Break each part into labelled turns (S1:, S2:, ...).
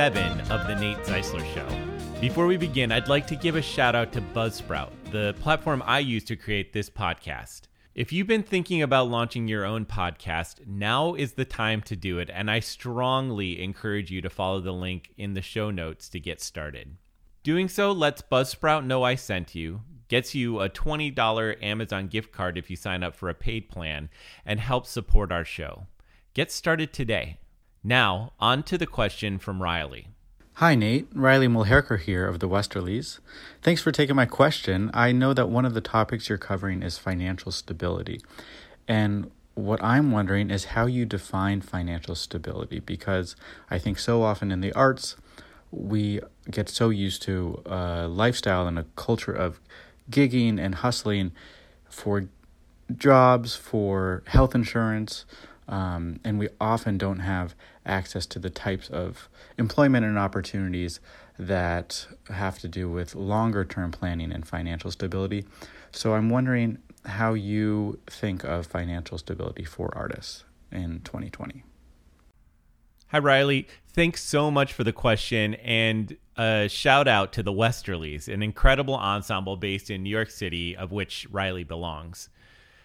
S1: seven of The Nate Zeisler Show. Before we begin, I'd like to give a shout out to Buzzsprout, the platform I use to create this podcast. If you've been thinking about launching your own podcast, now is the time to do it, and I strongly encourage you to follow the link in the show notes to get started. Doing so lets Buzzsprout know I sent you, gets you a $20 Amazon gift card if you sign up for a paid plan, and helps support our show. Get started today. Now, on to the question from Riley.
S2: Hi, Nate. Riley Mulherkar here of the Westerlies. Thanks for taking my question. I know that one of the topics you're covering is financial stability. And what I'm wondering is how you define financial stability because I think so often in the arts, we get so used to a lifestyle and a culture of gigging and hustling for jobs, for health insurance, um, and we often don't have access to the types of employment and opportunities that have to do with longer term planning and financial stability. So I'm wondering how you think of financial stability for artists in 2020.
S1: Hi, Riley. Thanks so much for the question. And a shout out to the Westerlies, an incredible ensemble based in New York City, of which Riley belongs.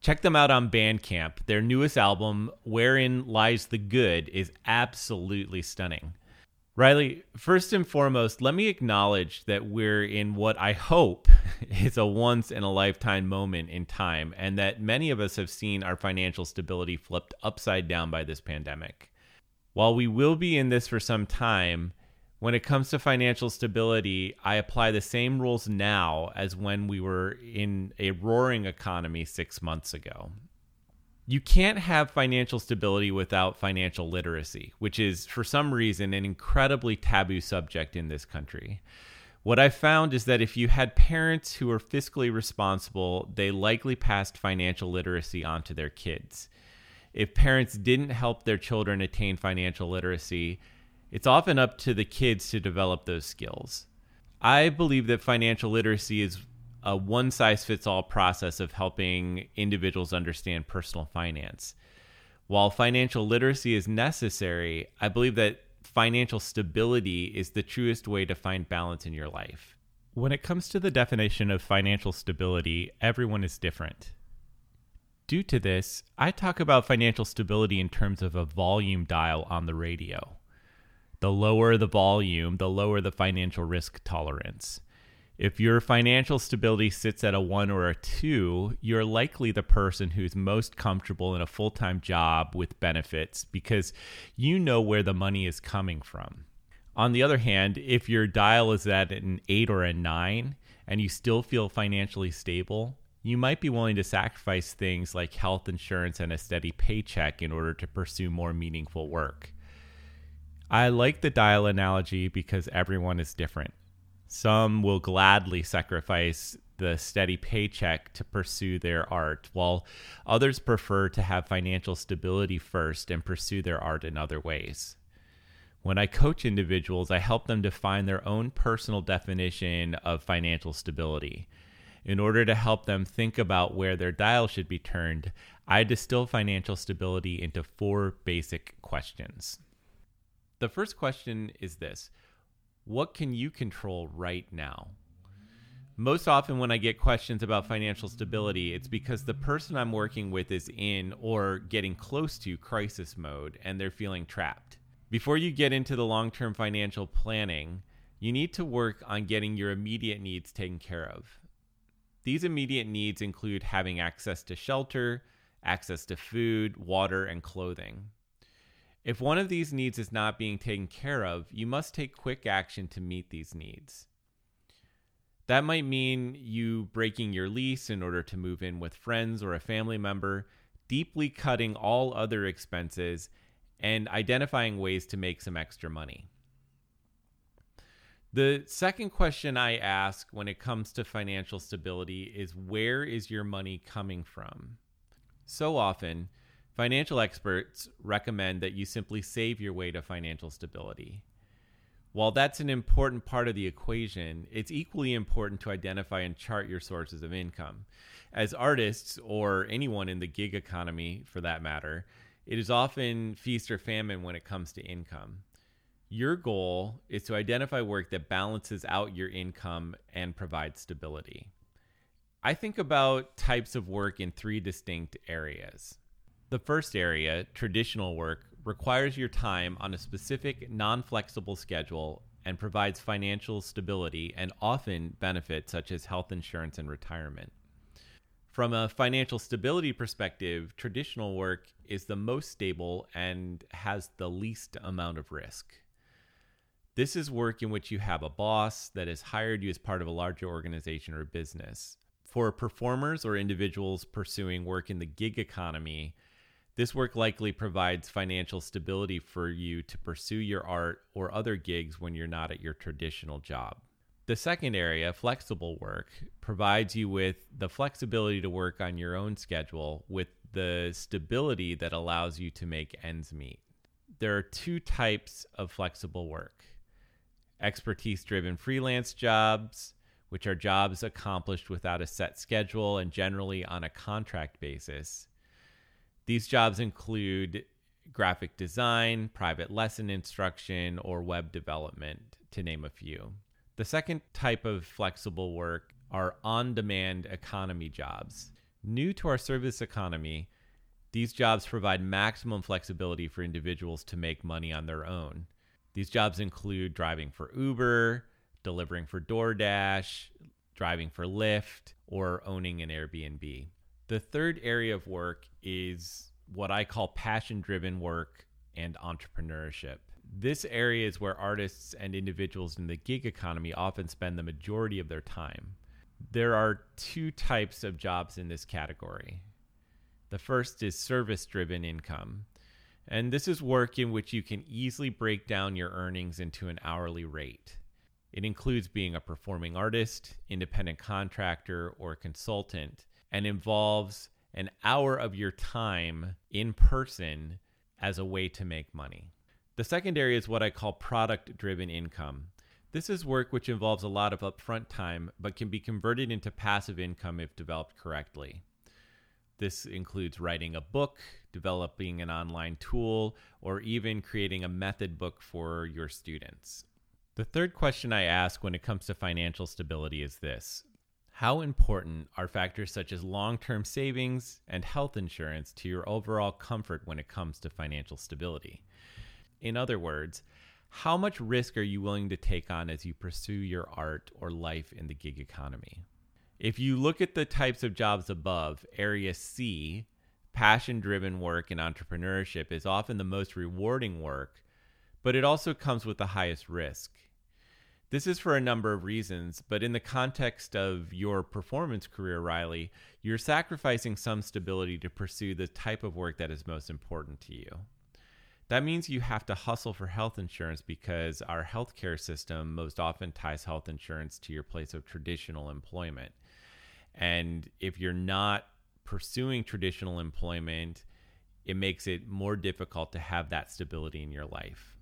S1: Check them out on Bandcamp. Their newest album, Wherein Lies the Good, is absolutely stunning. Riley, first and foremost, let me acknowledge that we're in what I hope is a once in a lifetime moment in time, and that many of us have seen our financial stability flipped upside down by this pandemic. While we will be in this for some time, when it comes to financial stability, I apply the same rules now as when we were in a roaring economy six months ago. You can't have financial stability without financial literacy, which is, for some reason, an incredibly taboo subject in this country. What I found is that if you had parents who were fiscally responsible, they likely passed financial literacy on to their kids. If parents didn't help their children attain financial literacy, it's often up to the kids to develop those skills. I believe that financial literacy is a one size fits all process of helping individuals understand personal finance. While financial literacy is necessary, I believe that financial stability is the truest way to find balance in your life. When it comes to the definition of financial stability, everyone is different. Due to this, I talk about financial stability in terms of a volume dial on the radio. The lower the volume, the lower the financial risk tolerance. If your financial stability sits at a one or a two, you're likely the person who's most comfortable in a full time job with benefits because you know where the money is coming from. On the other hand, if your dial is at an eight or a nine and you still feel financially stable, you might be willing to sacrifice things like health insurance and a steady paycheck in order to pursue more meaningful work. I like the dial analogy because everyone is different. Some will gladly sacrifice the steady paycheck to pursue their art, while others prefer to have financial stability first and pursue their art in other ways. When I coach individuals, I help them define their own personal definition of financial stability. In order to help them think about where their dial should be turned, I distill financial stability into four basic questions. The first question is this What can you control right now? Most often, when I get questions about financial stability, it's because the person I'm working with is in or getting close to crisis mode and they're feeling trapped. Before you get into the long term financial planning, you need to work on getting your immediate needs taken care of. These immediate needs include having access to shelter, access to food, water, and clothing. If one of these needs is not being taken care of, you must take quick action to meet these needs. That might mean you breaking your lease in order to move in with friends or a family member, deeply cutting all other expenses, and identifying ways to make some extra money. The second question I ask when it comes to financial stability is where is your money coming from? So often, Financial experts recommend that you simply save your way to financial stability. While that's an important part of the equation, it's equally important to identify and chart your sources of income. As artists, or anyone in the gig economy for that matter, it is often feast or famine when it comes to income. Your goal is to identify work that balances out your income and provides stability. I think about types of work in three distinct areas. The first area, traditional work, requires your time on a specific non flexible schedule and provides financial stability and often benefits such as health insurance and retirement. From a financial stability perspective, traditional work is the most stable and has the least amount of risk. This is work in which you have a boss that has hired you as part of a larger organization or business. For performers or individuals pursuing work in the gig economy, this work likely provides financial stability for you to pursue your art or other gigs when you're not at your traditional job. The second area, flexible work, provides you with the flexibility to work on your own schedule with the stability that allows you to make ends meet. There are two types of flexible work expertise driven freelance jobs, which are jobs accomplished without a set schedule and generally on a contract basis these jobs include graphic design, private lesson instruction, or web development, to name a few. The second type of flexible work are on demand economy jobs. New to our service economy, these jobs provide maximum flexibility for individuals to make money on their own. These jobs include driving for Uber, delivering for DoorDash, driving for Lyft, or owning an Airbnb. The third area of work is what I call passion driven work and entrepreneurship. This area is where artists and individuals in the gig economy often spend the majority of their time. There are two types of jobs in this category. The first is service driven income. And this is work in which you can easily break down your earnings into an hourly rate. It includes being a performing artist, independent contractor, or consultant, and involves an hour of your time in person as a way to make money. The second area is what I call product driven income. This is work which involves a lot of upfront time but can be converted into passive income if developed correctly. This includes writing a book, developing an online tool, or even creating a method book for your students. The third question I ask when it comes to financial stability is this how important are factors such as long term savings and health insurance to your overall comfort when it comes to financial stability? In other words, how much risk are you willing to take on as you pursue your art or life in the gig economy? If you look at the types of jobs above, Area C, passion driven work and entrepreneurship is often the most rewarding work, but it also comes with the highest risk. This is for a number of reasons, but in the context of your performance career, Riley, you're sacrificing some stability to pursue the type of work that is most important to you. That means you have to hustle for health insurance because our healthcare system most often ties health insurance to your place of traditional employment. And if you're not pursuing traditional employment, it makes it more difficult to have that stability in your life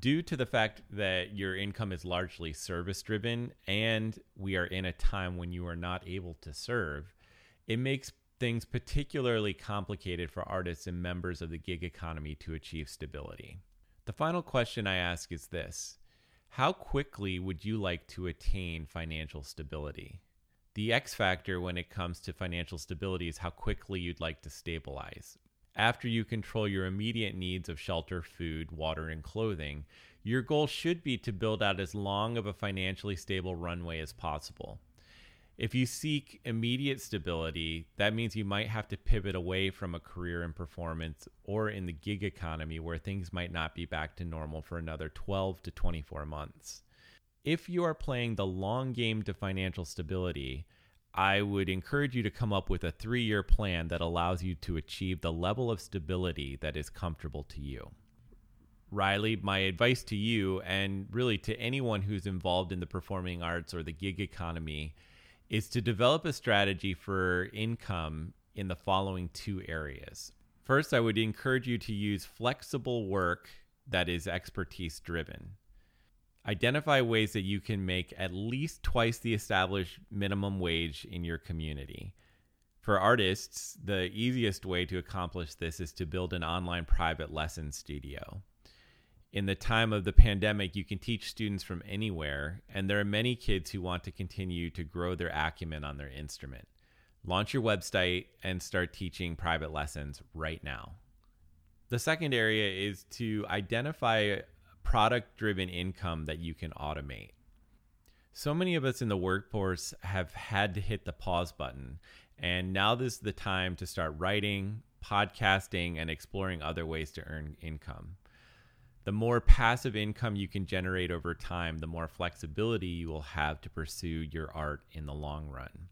S1: due to the fact that your income is largely service driven and we are in a time when you are not able to serve, it makes things particularly complicated for artists and members of the gig economy to achieve stability. The final question I ask is this How quickly would you like to attain financial stability? The X factor when it comes to financial stability is how quickly you'd like to stabilize after you control your immediate needs of shelter, food, water, and clothing, your goal should be to build out as long of a financially stable runway as possible. If you seek immediate stability, that means you might have to pivot away from a career in performance or in the gig economy where things might not be back to normal for another 12 to 24 months. If you are playing the long game to financial stability, I would encourage you to come up with a three year plan that allows you to achieve the level of stability that is comfortable to you. Riley, my advice to you, and really to anyone who's involved in the performing arts or the gig economy, is to develop a strategy for income in the following two areas. First, I would encourage you to use flexible work that is expertise driven. Identify ways that you can make at least twice the established minimum wage in your community. For artists, the easiest way to accomplish this is to build an online private lesson studio. in the time of the pandemic, you can teach students from anywhere, and there are many kids who want to continue to grow their acumen on their instrument. Launch your website and start teaching private lessons right now. The second area is to identify product driven income that you can automate. So many of us in the workforce have had to hit the pause button, and now this is the time to start writing, podcasting, and exploring other ways to earn income the more passive income you can generate over time, the more flexibility you will have to pursue your art in the long run.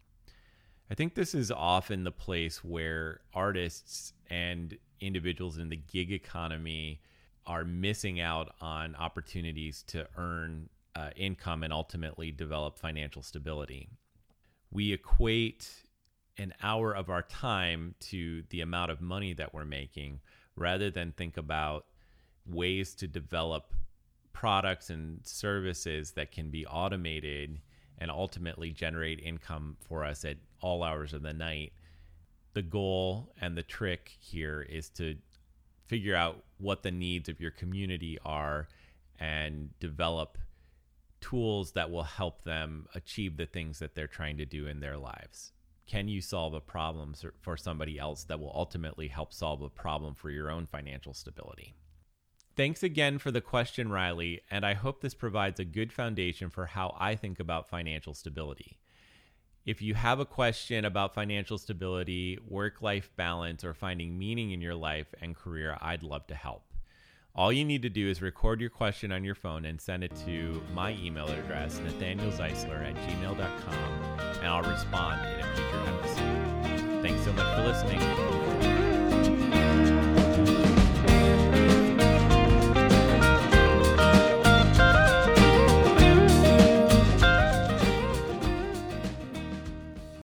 S1: I think this is often the place where artists and individuals in the gig economy are missing out on opportunities to earn uh, income and ultimately develop financial stability. We equate an hour of our time to the amount of money that we're making rather than think about ways to develop products and services that can be automated and ultimately generate income for us at all hours of the night. The goal and the trick here is to figure out what the needs of your community are and develop tools that will help them achieve the things that they're trying to do in their lives. Can you solve a problem for somebody else that will ultimately help solve a problem for your own financial stability? Thanks again for the question, Riley, and I hope this provides a good foundation for how I think about financial stability. If you have a question about financial stability, work life balance, or finding meaning in your life and career, I'd love to help. All you need to do is record your question on your phone and send it to my email address, nathanielzeisler at gmail.com, and I'll respond in a future episode. Thanks so much for listening.